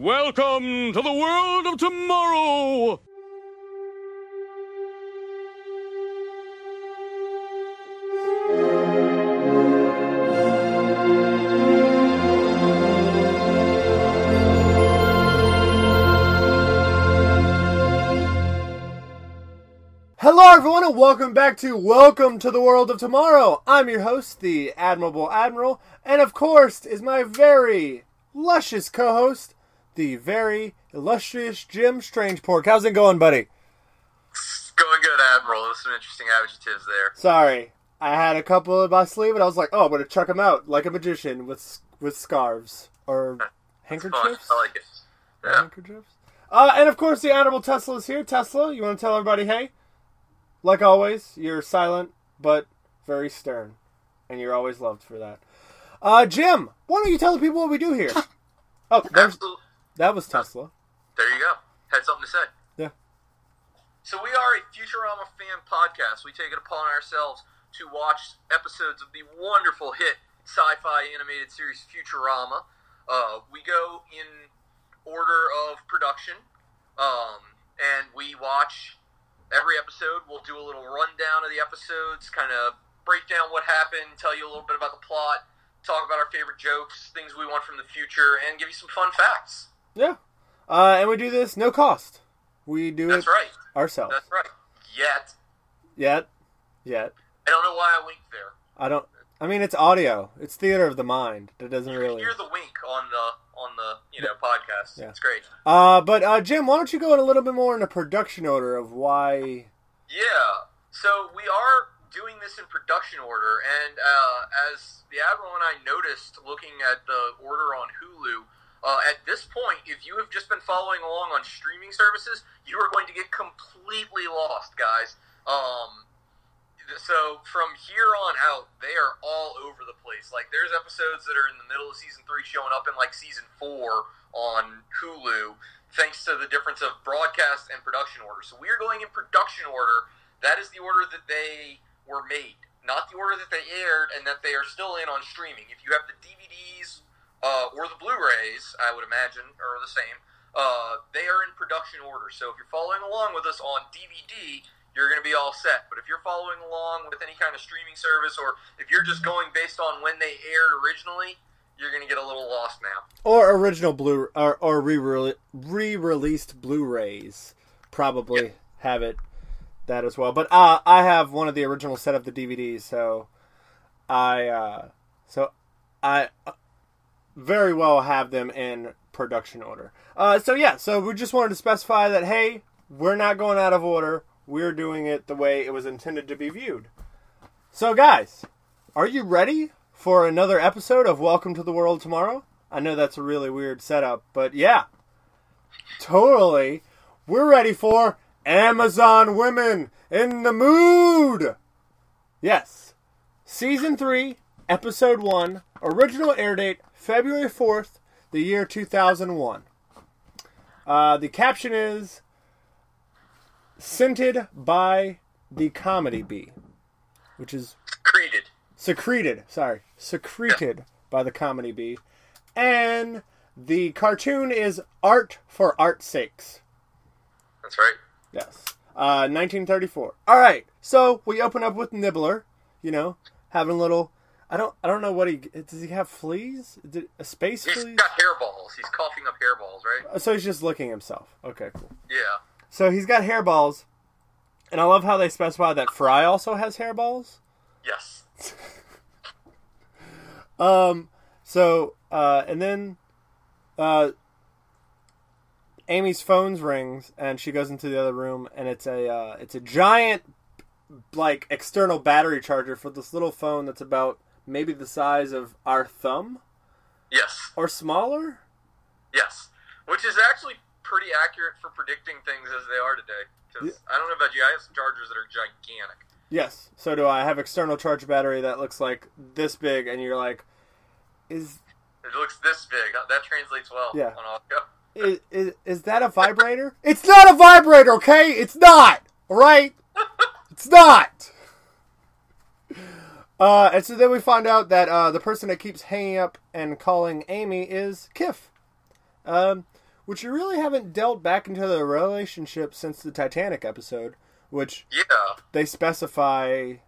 Welcome to the world of tomorrow! Hello, everyone, and welcome back to Welcome to the World of Tomorrow. I'm your host, the Admirable Admiral, and of course, is my very luscious co host, the very illustrious Jim Strangepork. How's it going, buddy? Going good, Admiral. There's some interesting adjectives there. Sorry, I had a couple in my sleeve, and I was like, oh, I'm going to chuck them out like a magician with, with scarves or handkerchiefs. I like it. Yeah. Handkerchiefs. Uh, and of course, the Honorable Tesla is here. Tesla, you want to tell everybody, hey? Like always, you're silent but very stern, and you're always loved for that. Uh, Jim, why don't you tell the people what we do here? Oh, there's, Absolutely. That was Tesla. There you go. Had something to say. Yeah. So we are a Futurama fan podcast. We take it upon ourselves to watch episodes of the wonderful hit sci-fi animated series Futurama. Uh, we go in order of production, um, and we watch every episode. We'll do a little rundown of the episodes, kind of break down what happened, tell you a little bit about the plot, talk about our favorite jokes, things we want from the future, and give you some fun facts. Yeah. Uh, and we do this no cost. We do That's it right. ourselves. That's right. Yet. Yet. Yet. I don't know why I winked there. I don't. I mean, it's audio. It's theater of the mind. That doesn't You really. hear the wink on the on the you know podcast. Yeah. It's great. Uh, but uh, Jim, why don't you go in a little bit more in the production order of why? Yeah. So we are doing this in production order, and uh, as the admiral and I noticed looking at the order on Hulu. Uh, at this point, if you have just been following along on streaming services, you are going to get completely lost, guys. Um, so from here on out, they are all over the place. Like there's episodes that are in the middle of season three showing up in like season four on Hulu, thanks to the difference of broadcast and production order. So we are going in production order. That is the order that they were made, not the order that they aired, and that they are still in on streaming. If you have the DVDs uh, or the Blu-rays, I would imagine, are the same. Uh, they are in production order. So if you're following along with us on DVD, you're going to be all set. But if you're following along with any kind of streaming service, or if you're just going based on when they aired originally, you're going to get a little lost now. Or original blue or, or re re-released Blu-rays probably have it that as well. But uh, I have one of the original set of the DVDs, so I uh, so I uh, very well have them in production order. Uh, so yeah, so we just wanted to specify that hey, we're not going out of order. We're doing it the way it was intended to be viewed. So guys, are you ready for another episode of Welcome to the World Tomorrow? I know that's a really weird setup, but yeah. Totally. We're ready for Amazon Women in the Mood. Yes. Season 3, Episode 1, original air date February 4th, the year 2001. Uh, the caption is Scented by the Comedy Bee, which is Created. secreted sorry secreted by the comedy bee and the cartoon is art for art's sakes That's right. yes uh 1934 all right so we open up with nibbler you know having a little i don't i don't know what he does he have fleas it a space He's flea got hairballs. He's coughing up hairballs, right? so he's just licking himself okay cool Yeah. so he's got hairballs and i love how they specify that fry also has hairballs Yes. Um. So, uh, and then, uh, Amy's phones rings, and she goes into the other room, and it's a uh, it's a giant, like external battery charger for this little phone that's about maybe the size of our thumb Yes. or smaller. Yes. Which is actually pretty accurate for predicting things as they are today. Because I don't know about you, I have some chargers that are gigantic. Yes. So do I I have external charge battery that looks like this big, and you're like, is It looks this big. Uh, that translates well Yeah. on audio. is, is, is that a vibrator? it's not a vibrator, okay? It's not. All right? It's not. Uh, and so then we find out that uh, the person that keeps hanging up and calling Amy is Kif. Um, which you really haven't delved back into the relationship since the Titanic episode, which Yeah. they specify, and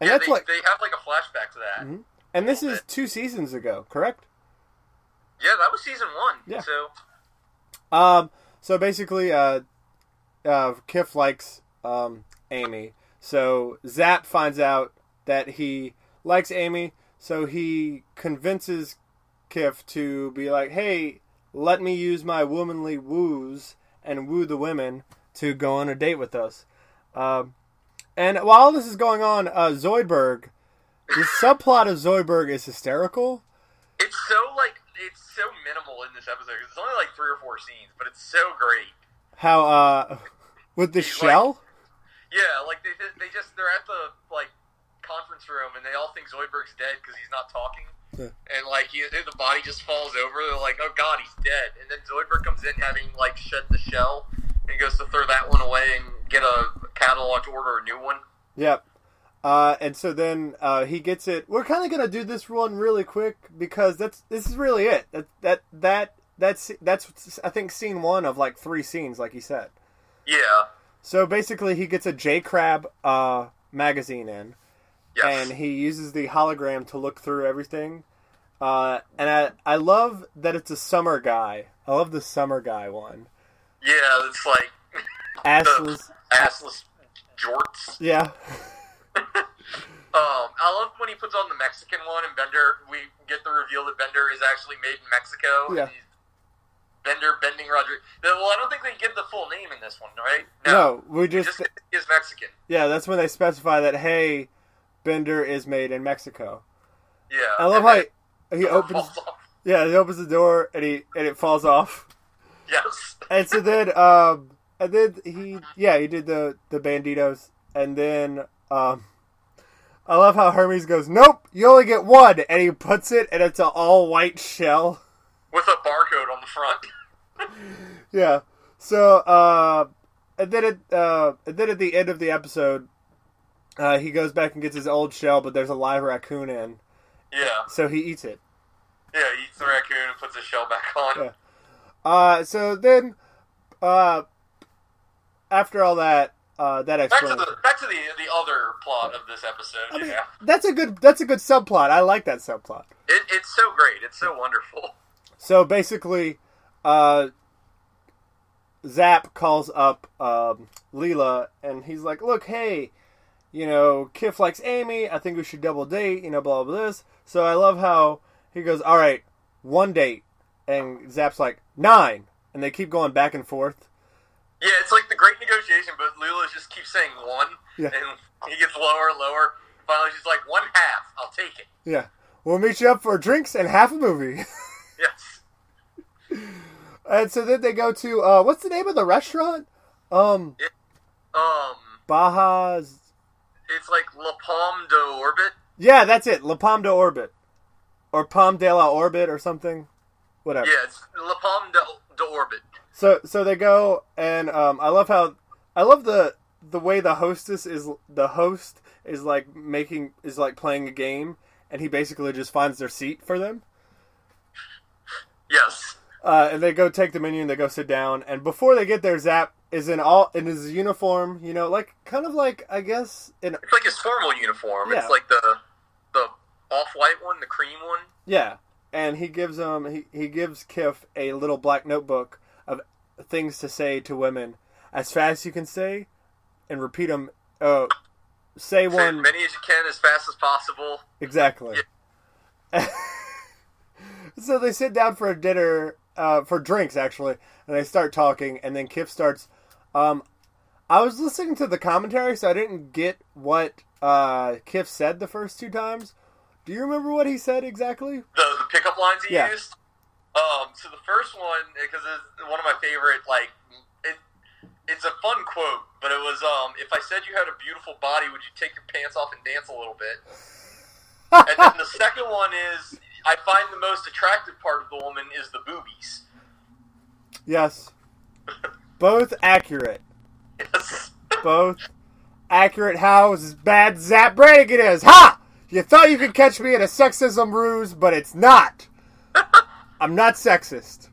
yeah, that's they, like, they have like a flashback to that. Mhm. and this is bit. two seasons ago, correct? Yeah, that was season one. Yeah. So Um, so basically, uh, uh, Kif likes um, Amy. So Zap finds out that he likes Amy, so he convinces Kif to be like, "Hey, let me use my womanly woos and woo the women to go on a date with us." Um, and while this is going on, uh, Zoidberg, the subplot of Zoidberg is hysterical. it's so like it's so minimal in this episode. 'cause It's only like three or four scenes, but it's so great. How uh, with the shell. Yeah, like they they just they're at the like conference room and they all think Zoidberg's dead because he's not talking. Yeah. And like he, the body just falls over. They're like, "Oh God, he's dead!" And then Zoidberg comes in having like shed the shell and goes to throw that one away and get a catalog to order a new one. Yep. Uh, and so then uh, he gets it. We're kind of gonna do this one really quick because that's this is really it. That that that that's that's I think scene one of like three scenes, like he said. Yeah. So basically, he gets a J Crab uh, magazine in, Yes. and he uses the hologram to look through everything. Uh, and I I love that it's a summer guy. I love the summer guy one. yeah, it's like Assless. assless jorts. Yeah. Um, I love when he puts on the Mexican one and Bender. We get the reveal that Bender is actually made in Mexico. Yeah. Bender bending Roger. Well, I don't think they give the full name in this one, right? No, we He just just is Mexican. yeah. That's when they specify that hey, Bender is made in Mexico. Yeah. I love how he, he opens. Yeah, he opens the door and he and it falls off. Yes. And so then, um, and then he, yeah, he did the the banditos, and then, um, I love how Hermes goes, "Nope, you only get one," and he puts it, and it's an all white shell. With a barcode on the front. Yeah. So, uh, and then at uh, and then at the end of the episode, uh, he goes back and gets his old shell, but there's a live raccoon in, Yeah. so he eats it. Yeah, he eats the raccoon and puts the shell back on. Yeah. Uh, so then, uh, after all that, uh, that Back to the back to the the other plot of this episode. I mean, that's a good that's a good subplot. I like that subplot. It, it's so great. It's so wonderful. So basically, uh, Zap calls up um, Leela, and he's like, "Look, hey, you know, Kif likes Amy. I think we should double date. You know, blah blah blah this." So I love how he goes, "All right, one date," and Zap's like nine, and they keep going back and forth. Yeah, it's like the great negotiation, but Leela just keeps saying one, Yeah. and he gets lower and lower. Finally, she's like, one half. I'll take it. Yeah, we'll meet you up for drinks and half a movie. Yes. and so then they go to uh, what's the name of the restaurant? Um, Um, Baja's. It's like La Palme de Orbit. Yeah, that's it. La Palme de Orbit. Or Palme de la Orbit or something. Whatever. Yeah, it's La Palme de, de Orbit. So so they go and um, I love how I love the the way the hostess is the host is like making is like playing a game and he basically just finds their seat for them. Yes. Uh, and they go take the menu and they go sit down and before they get there Zap is in all in his uniform, you know, like kind of like I guess in It's like his formal uniform. Yeah. It's like the the off white one, the cream one. Yeah, and he gives um he, he gives Kif a little black notebook of things to say to women as fast as you can say, and repeat them. Uh, say Say one as many as you can as fast as possible. exactly. so they sit down for a dinner, uh, for drinks actually, and they start talking, and then Kif starts. Um, I was listening to the commentary, so I didn't get what uh Kif said the first two times. Do you remember what he said exactly? The, the pickup lines he Yeah. used. Um, so the first one, because it's one of my favorite, like, it, it's a fun quote, but it was, um, if I said you had a beautiful body, would you take your pants off and dance a little bit? and then the second one is, I find the most attractive part of the woman is the boobies. Yes. Both accurate. Yes. Both accurate how bad Zap Brannigan is. Ha! You thought you could catch me in a sexism ruse, but it's not. I'm not sexist.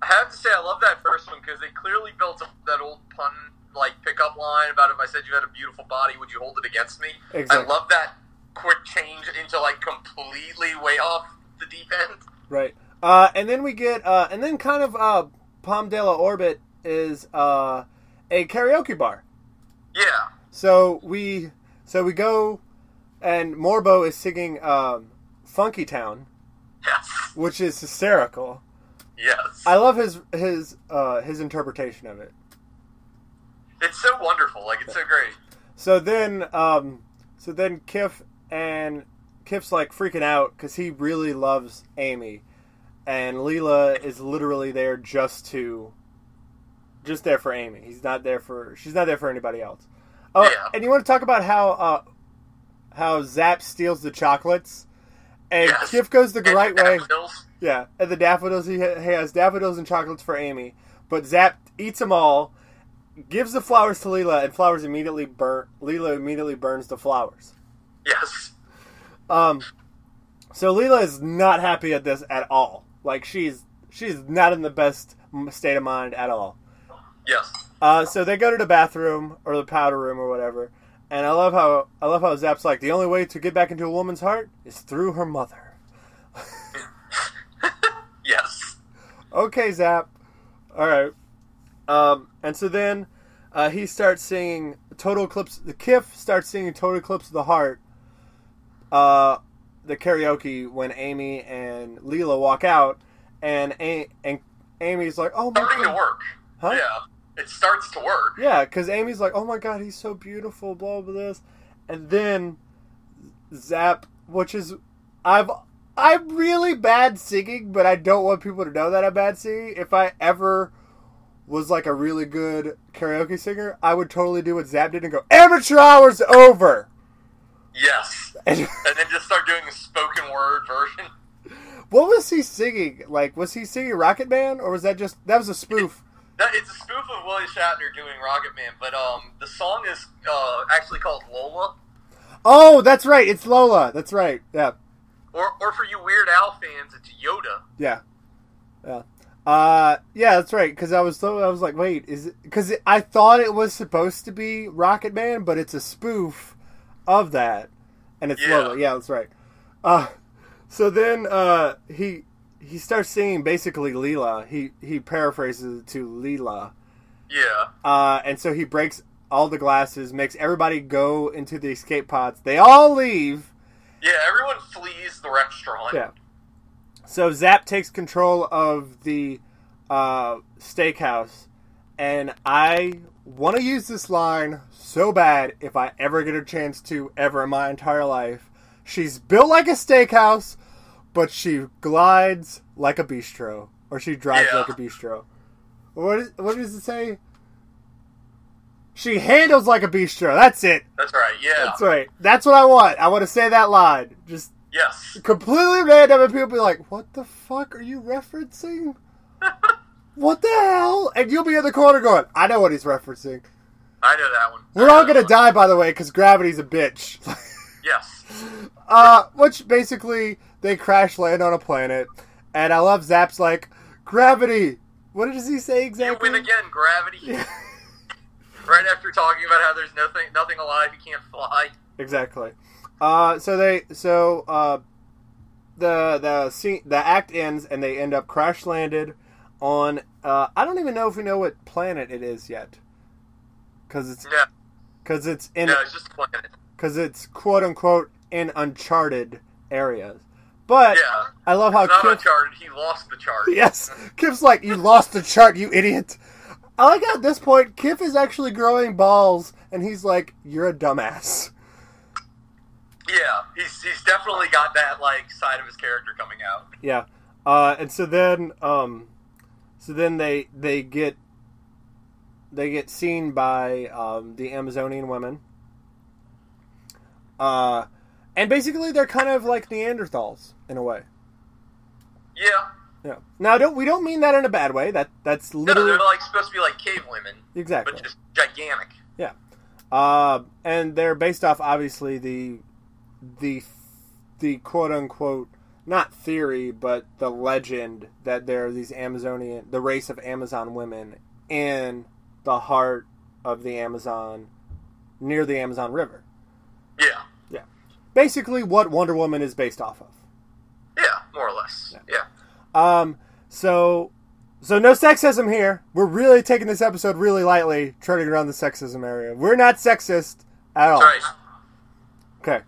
I have to say, I love that first one because they clearly built up that old pun like pickup line about if I said you had a beautiful body, would you hold it against me? Exactly. I love that quick change into like completely way off the deep end. Right. Uh, and then we get, uh, and then kind of uh, Palm de la Orbit is uh, a karaoke bar. Yeah. So we, so we go, and Morbo is singing um, "Funky Town," Yes. which is hysterical. Yes. I love his his uh, his interpretation of it. it's so wonderful. Like it's so great. So then, um, so then Kif and Kif's like freaking out because he really loves Amy, and Leela is literally there just to, just there for Amy. He's not there for. She's not there for anybody else. Oh, Yeah. and you want to talk about how uh, how Zap steals the chocolates, and Yes. Kif goes the And right way. Yeah, and the daffodils he, ha- he has daffodils and chocolates for Amy, but Zap eats them all, gives the flowers to Leela, and flowers immediately burn. Leela immediately burns the flowers. Yes. Um, so Leela is not happy at this at all. Like she's she's not in the best state of mind at all. Yes. Uh, so they go to the bathroom or the powder room or whatever, and I love how I love how Zap's like the only way to get back into a woman's heart is through her mother. Yes. okay, Zap. All right. Um, and so then uh, he starts singing "Total Eclipse." The Kif starts singing "Total Eclipse of the Heart." Uh, the karaoke when Amy and Leela walk out, and A- and Amy's like, "Oh my Starting to god!" work. Huh? Yeah. It starts to work. Yeah, because Amy's like, "Oh my god, he's so beautiful," blah blah this, and then Zap, which is I've I'm really bad singing, but I don't want people to know that I'm bad singing. If I ever was like a really good karaoke singer, I would totally do what Zap did and go, "Amateur hours over." Yes. And And then just start doing the spoken word version. what was he singing? Like, was he singing Rocket Man, or was that just that was a spoof? It's a spoof of Willie Shatner doing Rocket Man, but um, the song is uh, actually called Lola. Oh, that's right. It's Lola. That's right. Yeah. Or, or for you Weird Al fans, it's Yoda. Yeah, yeah, uh, yeah. That's right. Because I was so I was like, wait, is it? Because I thought it was supposed to be Rocket Man, but it's a spoof of that, and it's Yeah. Lola. Yeah, that's right. Uh, so then uh, he he starts singing basically Leela. He he paraphrases it to Leela, Yeah. uh, and so he breaks all the glasses, makes everybody go into the escape pods. They all leave. Yeah, everyone flees the restaurant. Yeah. So Zap takes control of the uh, steakhouse, and I want to use this line so bad if I ever get a chance to ever in my entire life. She's built like a steakhouse, but she glides like a bistro, or she drives Yeah. like a bistro. What is, what does it say? She handles like a bistro. That's it. That's right, yeah. That's right. That's what I want. I want to say that line. Just Yes. completely random, and people be like, "What the fuck are you referencing? what the hell?" And you'll be in the corner going, "I know what he's referencing." I know that one. We're all gonna die, by the way, because gravity's a bitch. Yes. uh, which basically they crash land on a planet, and I love Zap's like gravity. What does he say exactly? You win again, gravity. right after talking about how there's nothing nothing alive you can't fly. Exactly. Uh, so they so uh, the the scene the act ends and they end up crash landed on uh, I don't even know if we know what planet it is yet because it's Yeah. because it's in No, it's just a planet. because it's quote unquote in uncharted areas. But Yeah. I love how Not Kip, uncharted, he lost the chart. yes Kip's like you lost the chart you idiot. I like at this point Kip is actually growing balls and he's like you're a dumbass. Yeah, he's he's definitely got that like side of his character coming out. Yeah. Uh, and so then, um, so then they they get they get seen by um, the Amazonian women. Uh, and basically they're kind of like Neanderthals in a way. Yeah. Yeah. Now, don't we don't mean that in a bad way. That that's No, literally they're like supposed to be like cave women, exactly. but just gigantic. Yeah. Uh, and they're based off obviously the the the quote unquote not theory, but the legend that there are these Amazonian, the race of Amazon women in the heart of the Amazon, near the Amazon River. Yeah. Yeah. Basically, what Wonder Woman is based off of. Yeah, more or less. Yeah. Um, so, so no sexism here. We're really taking this episode really lightly, treading around the sexism area. We're not sexist at all. That's. Okay.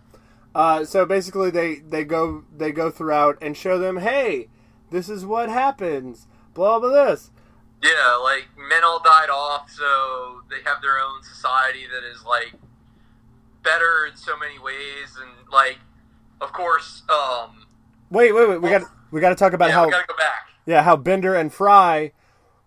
Uh, so basically, they they go they go throughout and show them, hey, this is what happens. Blah blah this. Yeah, like men all died off, so they have their own society that is like better in so many ways, and like, of course, um, Wait, wait, wait. We got we got to talk about yeah, how we gotta go back. yeah how Bender and Fry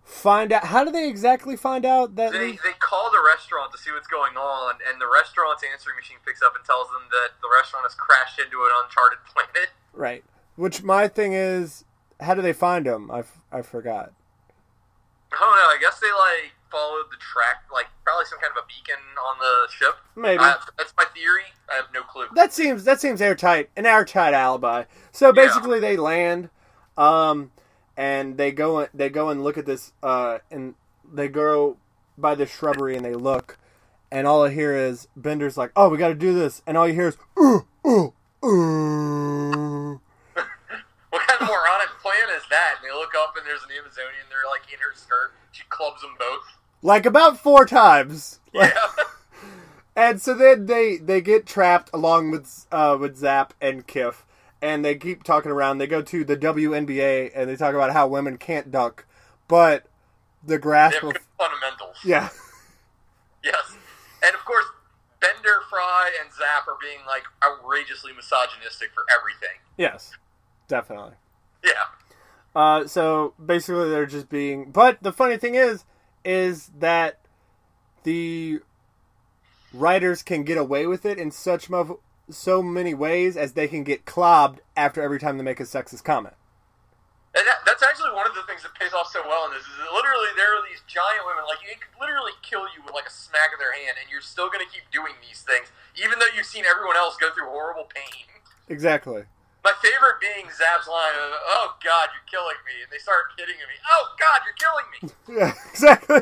find out. How do they exactly find out that? They, they call the restaurant to see what's going on, and the restaurant's answering machine picks up and tells them that the restaurant has crashed into an uncharted planet. right. Which my thing is, how do they find him? I, I forgot. I don't know. I guess they like followed the track, like probably some kind of a beacon on the ship. Maybe. I, that's my theory. I have no clue. That seems that seems airtight, an airtight alibi. So basically, they land, um, and they go they go and look at this, uh, and they go by the shrubbery and they look, and all I hear is Bender's like, "Oh, we got to do this," and all you hear is, "Ooh, ooh, ooh." What kind of moronic plan is that? And they look up and there's an Amazonian. They're like in her skirt. She clubs them both. Like about four times. Yeah. And so then they they get trapped along with uh, with Zap and Kiff, and they keep talking around. They go to the WNBA and they talk about how women can't dunk, but the they grasp have of fundamentals. yeah Yes. And of course, Bender, Fry, and Zap are being like outrageously misogynistic for everything. yes definitely. Yeah. Uh, so basically they're just being. But the funny thing is, is that the writers can get away with it in such mo- so many ways as they can get clobbed after every time they make a sexist comment. And that, that's actually one of the things that pays off so well in this is literally there are these giant women, like it could literally kill you with like a smack of their hand, and you're still going to keep doing these things, even though you've seen everyone else go through horrible pain. Exactly. My favorite being Zap's line of, "Oh God, you're killing me," and they start hitting me. Oh God, you're killing me. Yeah, exactly.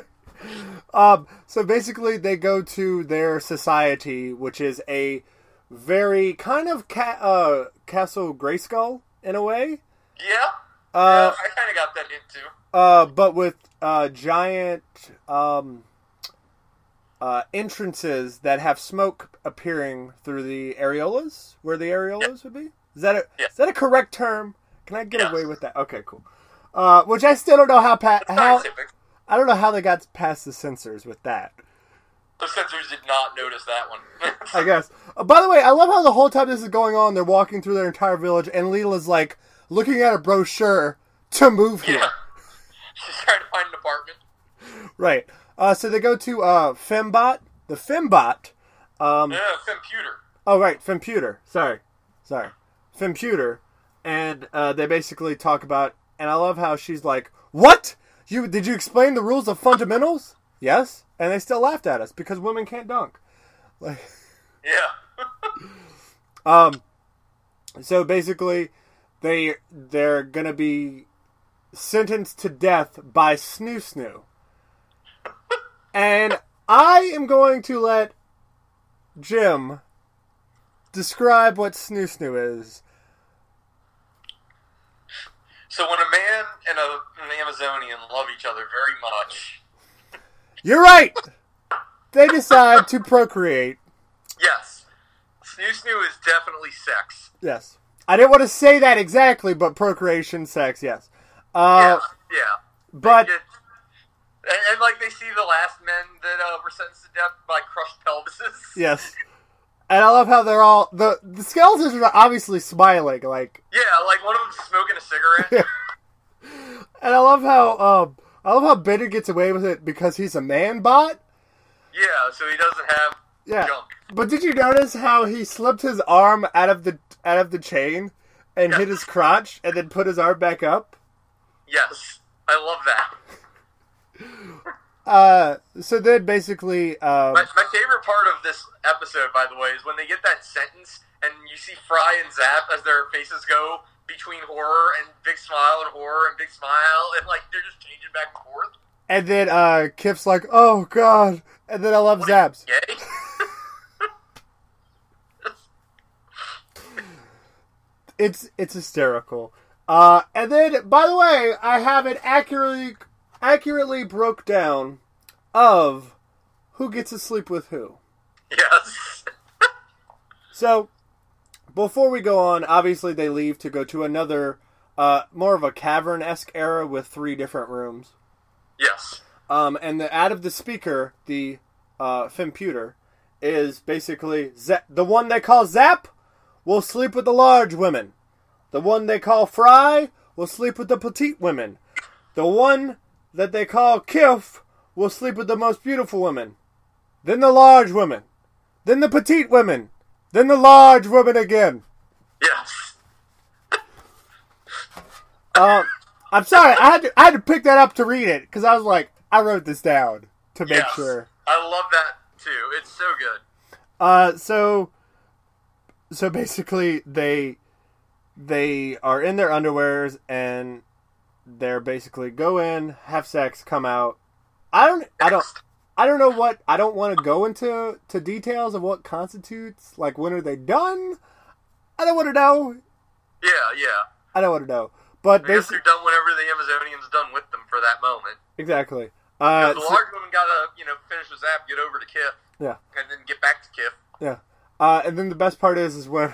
Um, so basically, they go to their society, which is a very kind of ca- uh, Castle Grayskull in a way, Yeah, uh, I kind of got that hint too. uh, but with uh, giant um, uh, entrances that have smoke appearing through the areolas, where the areolas would be. Is that a Yeah. is that a correct term? Can I get away with that? Okay, cool. Uh, which I still don't know how how. I don't know how they got past the censors with that. The censors did not notice that one. I guess. Uh, by the way, I love how the whole time this is going on, they're walking through their entire village, and Leela's like looking at a brochure to move here. yeah. She's trying to find an apartment. Right. Uh, so they go to uh, Fembot, the Fembot. Um, Yeah, computer. oh, right, Femputer. Sorry, sorry, Femputer, and uh, they basically talk about. And I love how she's like, "What? You did you explain the rules of fundamentals?" Yes, and they still laughed at us because women can't dunk. Like. Yeah. Um, so basically, they they're gonna be sentenced to death by Snu Snu, and I am going to let Jim describe what Snu Snu is. So when a man and a, an Amazonian love each other very much, You're right. They decide to procreate. yes, snu snu is definitely sex. Yes, I didn't want to say that exactly, but procreation, sex, yes. Uh, yeah, yeah. but get- and, and like they see the last men that uh, were sentenced to death by crushed pelvises. Yes. And I love how they're all the the skeletons are obviously smiling, like Yeah, like one of them's smoking a cigarette. and I love how um I love how Bender gets away with it because he's a man bot. yeah, so he doesn't have Yeah. junk. But did you notice how he slipped his arm out of the out of the chain and hit his crotch and then put his arm back up? Yes, I love that. Uh so then basically um My, my favorite part of this episode, by the way, is when they get that sentence and you see Fry and Zap as their faces go between horror and big smile and horror and big smile, and like they're just changing back and forth. And then uh, Kif's like, "Oh God!" And then I love What Zaps. It's it's hysterical. Uh, and then, by the way, I have it accurately accurately broke down of who gets to sleep with who. yes. So, before we go on, obviously they leave to go to another, uh, more of a cavern esque era with three different rooms. Yes. Um, and the out of the speaker, the uh, Femputer, is basically Za- the one they call Zap will sleep with the large women. The one they call Fry will sleep with the petite women. The one that they call Kif will sleep with the most beautiful women. Then the large women. Then the petite women. Then the large women again. Yes. Uh, I'm sorry, I had to I had to pick that up to read it because I was like, I wrote this down to make yes. sure. I love that too. It's so good. Uh, so, so basically, they they are in their underwears and they're basically go in, have sex, come out. I don't, I don't, I don't know what. I don't want to go into to details of what constitutes like when are they done. I don't want to know. Yeah, yeah. I don't want to know. But basically, they're done whenever the Amazonian's done with them for that moment. exactly. Uh, the so- large woman gotta, you know, finish with Zap, get over to Kif, yeah. and then get back to Kif. Yeah. Uh, and then the best part is, is when,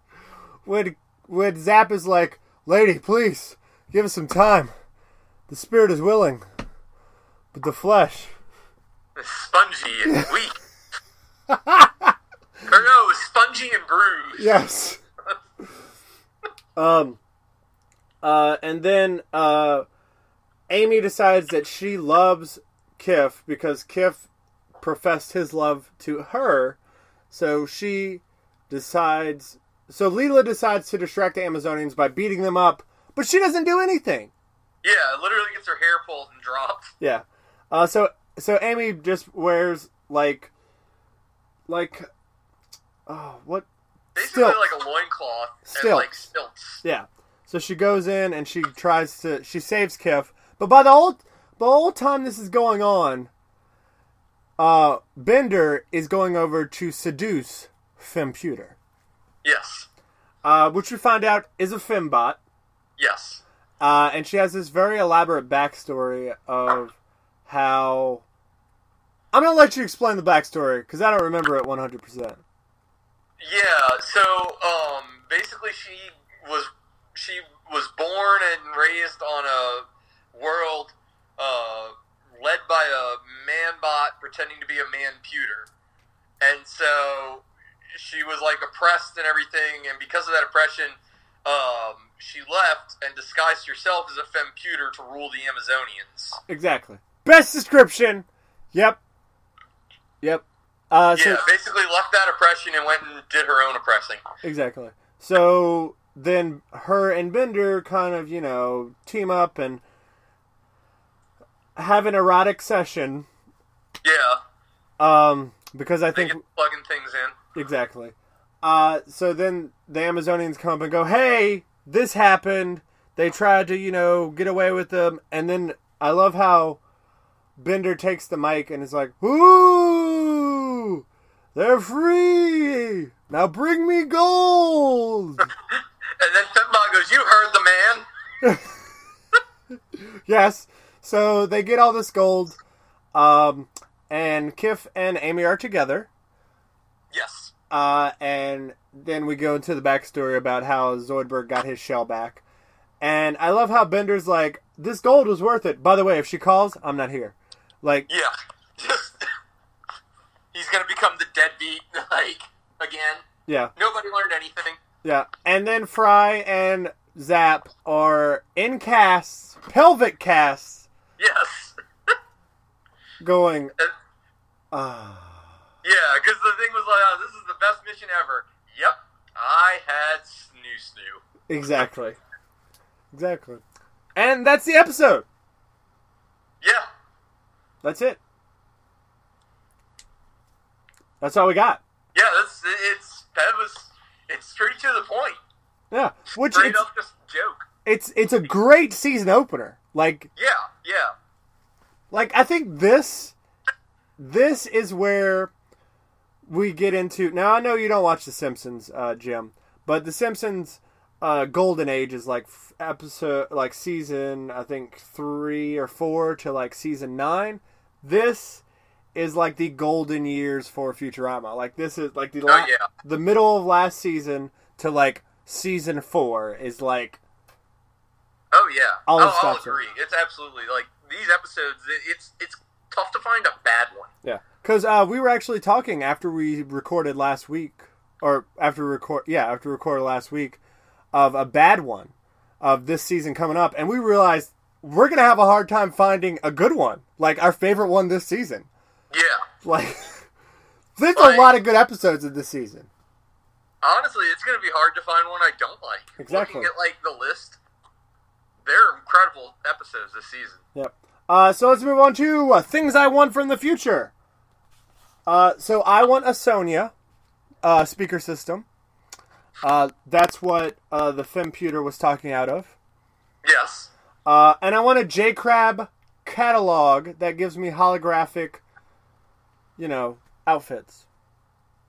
when, when Zap is like, "Lady, please give us some time. The spirit is willing, but the flesh." is spongy and weak. or no, spongy and bruised. Yes. um. Uh, and then uh, Amy decides that she loves Kif because Kif professed his love to her. So she decides. So Leela decides to distract the Amazonians by beating them up, but she doesn't do anything. Yeah, literally gets her hair pulled and dropped. Yeah. Uh, so so Amy just wears like like oh what Basically like a loincloth and Stilts. like stilts. yeah. So she goes in and she tries to she saves Kif, but by the old the whole time this is going on, uh, Bender is going over to seduce Femputer, Yes. uh, which we find out is a fembot. Yes. Uh, and she has this very elaborate backstory of how. I'm gonna let you explain the backstory because I don't remember it 100. percent Yeah, so um basically she was she was born and raised on a world uh led by a man bot pretending to be a manputer. And so she was like oppressed and everything and because of that oppression um she left and disguised herself as a Femputer to rule the Amazonians. Exactly. Best description. Yep. Yep. Uh, so yeah, basically left that oppression and went and did her own oppressing. exactly. So then her and Bender kind of you know team up and have an erotic session. Yeah, Um, because I they think plugging things in. Exactly. Uh, so then the Amazonians come up and go, "Hey, this happened." They tried to, you know, get away with them, and then I love how Bender takes the mic and is like, "Ooh, they're free! Now bring me gold!" And then Fembot goes, "You heard the man." yes. So they get all this gold, um, and Kif and Amy are together. Yes. Uh, and then we go into the backstory about how Zoidberg got his shell back. And I love how Bender's like, this gold was worth it. By the way, if she calls, I'm not here. Like, Yeah. He's gonna become the deadbeat like again. yeah, Nobody learned anything. yeah. And then Fry and Zap are in casts, pelvic casts, Yes. going, ah. yeah, because the thing was like, oh, this is the best mission ever. Yep. I had snu snu. exactly. Exactly. And that's the episode. Yeah. That's it. That's all we got. Yeah. That's it's that was it's straight to the point. Yeah, which Straight it's, up just joke. it's it's a great season opener. Like Yeah, yeah. like I think this this is where we get into now I know you don't watch the Simpsons, uh, Jim, but the Simpsons uh, golden age is like episode like season I think 3 or 4 to like season 9. This is like the golden years for Futurama. Like this is like the Oh la- yeah. the middle of last season to like season 4 is like Oh yeah. All oh, I'll agree. It's absolutely like these episodes. It, it's it's tough to find a bad one. Yeah, because uh, we were actually talking after we recorded last week, or after we record, yeah, after recorded last week, of a bad one of this season coming up, and we realized we're gonna have a hard time finding a good one, like our favorite one this season. Yeah. Like, there's Like- a lot of good episodes of this season. Honestly, it's going to be hard to find one I don't like. Exactly. Looking at like the list, they're incredible episodes this season. Yep. Uh, so let's move on to uh, things I want from the future. Uh, so I want a Sonya uh, speaker system. Uh, that's what uh, the Femputer was talking out of. Yes. Uh, and I want a J Crab catalog that gives me holographic, you know, outfits.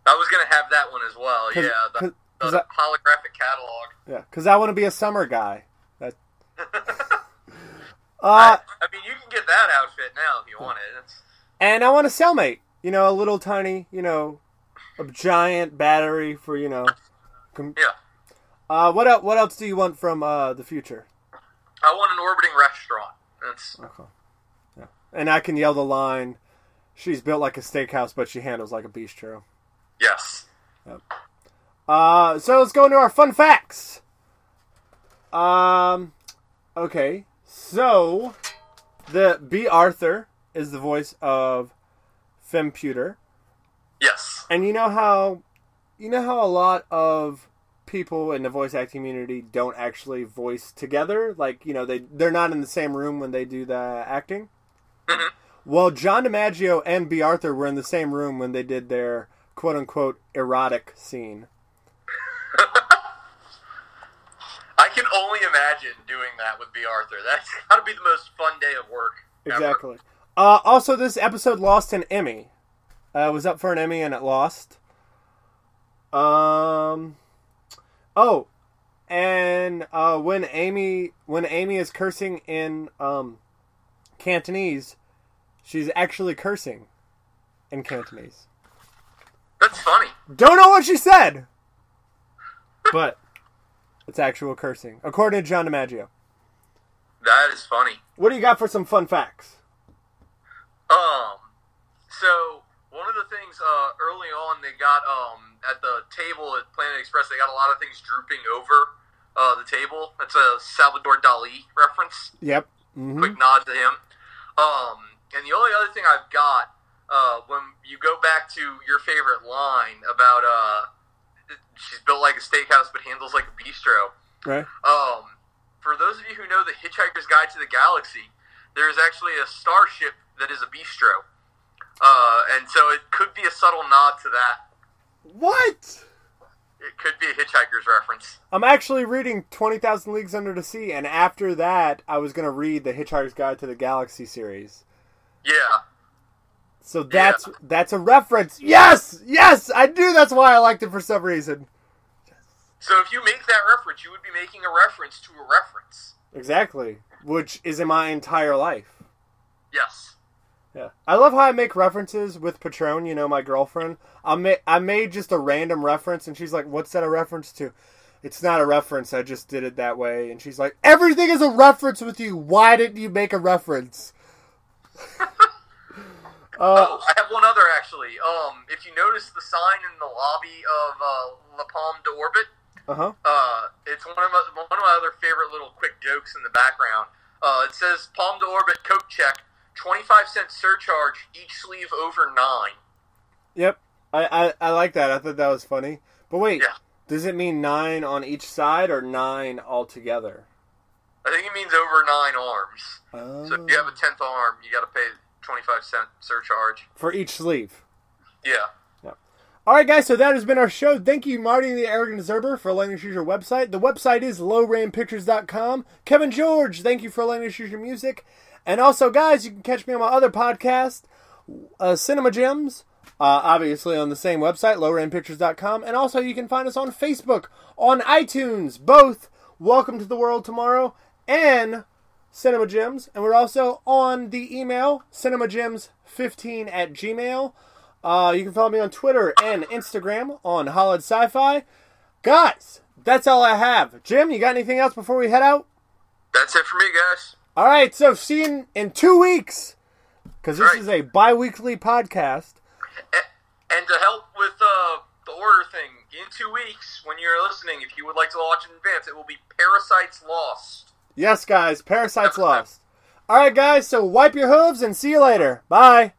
I was going to have that one as well. 'Cause- yeah. The, 'cause- 'cause the I- holographic catalog. Yeah, because I want to be a summer guy. That. Uh, I, I mean, you can get that outfit now if you want it. And I want a cellmate. You know, a little tiny, you know, a giant battery for you know. Com- yeah. uh, what else? What else do you want from uh, the future? I want an orbiting restaurant. That's Okay. Yeah. And I can yell the line. She's built like a steakhouse, but she handles like a bistro. yes. Yep. Uh, so let's go into our fun facts. Um, okay. So, the Bea Arthur is the voice of Femputer, Yes. and you know how, you know how a lot of people in the voice acting community don't actually voice together. Like you know they they're not in the same room when they do the acting. Mhm. Well, John DiMaggio and Bea Arthur were in the same room when they did their quote unquote erotic scene. I can only imagine doing that with Bea Arthur. That's got to be the most fun day of work. ever. Uh, also, this episode lost an Emmy. Uh, it was up for an Emmy and it lost. Um. Oh, and uh, when Amy when Amy is cursing in um, Cantonese, she's actually cursing in Cantonese. That's funny. Don't know what she said, but it's actual cursing, according to John DiMaggio. That is funny. What do you got for some fun facts? So one of the things uh, early on they got um at the table at Planet Express they got a lot of things drooping over uh, the table. That's a Salvador Dali reference. Yep. hmm Quick nod to him. Um, and the only other thing I've got uh, when you go back to your favorite line about uh, she's built like a steakhouse but handles like a bistro. Right. Um, for those of you who know the Hitchhiker's Guide to the Galaxy, there is actually a starship that is a bistro. Uh, and so it could be a subtle nod to that. What? It could be a Hitchhiker's reference. I'm actually reading 20,000 Leagues Under the Sea, and after that, I was going to read the Hitchhiker's Guide to the Galaxy series. Yeah. So that's that's a reference. Yes! Yes! I knew that's why I liked it for some reason. So if you make that reference, you would be making a reference to a reference. Exactly. Which is in my entire life. Yes. Yeah. I love how I make references with Patron, you know, my girlfriend. I made, I made just a random reference, and she's like, What's that a reference to? It's not a reference, I just did it that way. And she's like, Everything is a reference with you. Why didn't you make a reference? uh, oh, I have one other actually. Um, if you notice the sign in the lobby of uh, La Palme d'Orbit, uh huh. uh, it's one of my, one of my other favorite little quick jokes in the background. Uh, it says Palm d'Orbit Coke check, twenty five cent surcharge, each sleeve over nine. Yep. I, I, I like that. I thought that was funny. But wait, Yeah. does it mean nine on each side or nine altogether? I think it means over nine arms. Oh. So if you have a oh. tenth arm, you got to pay twenty five cent surcharge. For each sleeve. Yeah. All right, guys. So that has been our show. Thank you, Marty and the Arrogant Observer, for letting us use your website. The website is lowrampictures.com. Kevin George, thank you for letting us use your music. And also, guys, you can catch me on my other podcast, uh, Cinema Gems. Uh, obviously on the same website, lowrampictures.com. And also you can find us on Facebook, on iTunes, both Welcome to the World Tomorrow and Cinema Gems. And we're also on the email, cinemagems15 at gmail. Uh, you can follow me on Twitter and Instagram on Hollid Sci-Fi. Guys, that's all I have. Jim, you got anything else before we head out? That's it for me, guys. All right, so see you in, in two weeks because this Right. is a bi-weekly podcast. A- And to help with uh, the order thing, in two weeks, when you're listening, if you would like to watch in advance, it will be Parasites Lost. Yes, guys, Parasites Lost. All right, guys, so wipe your hooves and see you later. Bye.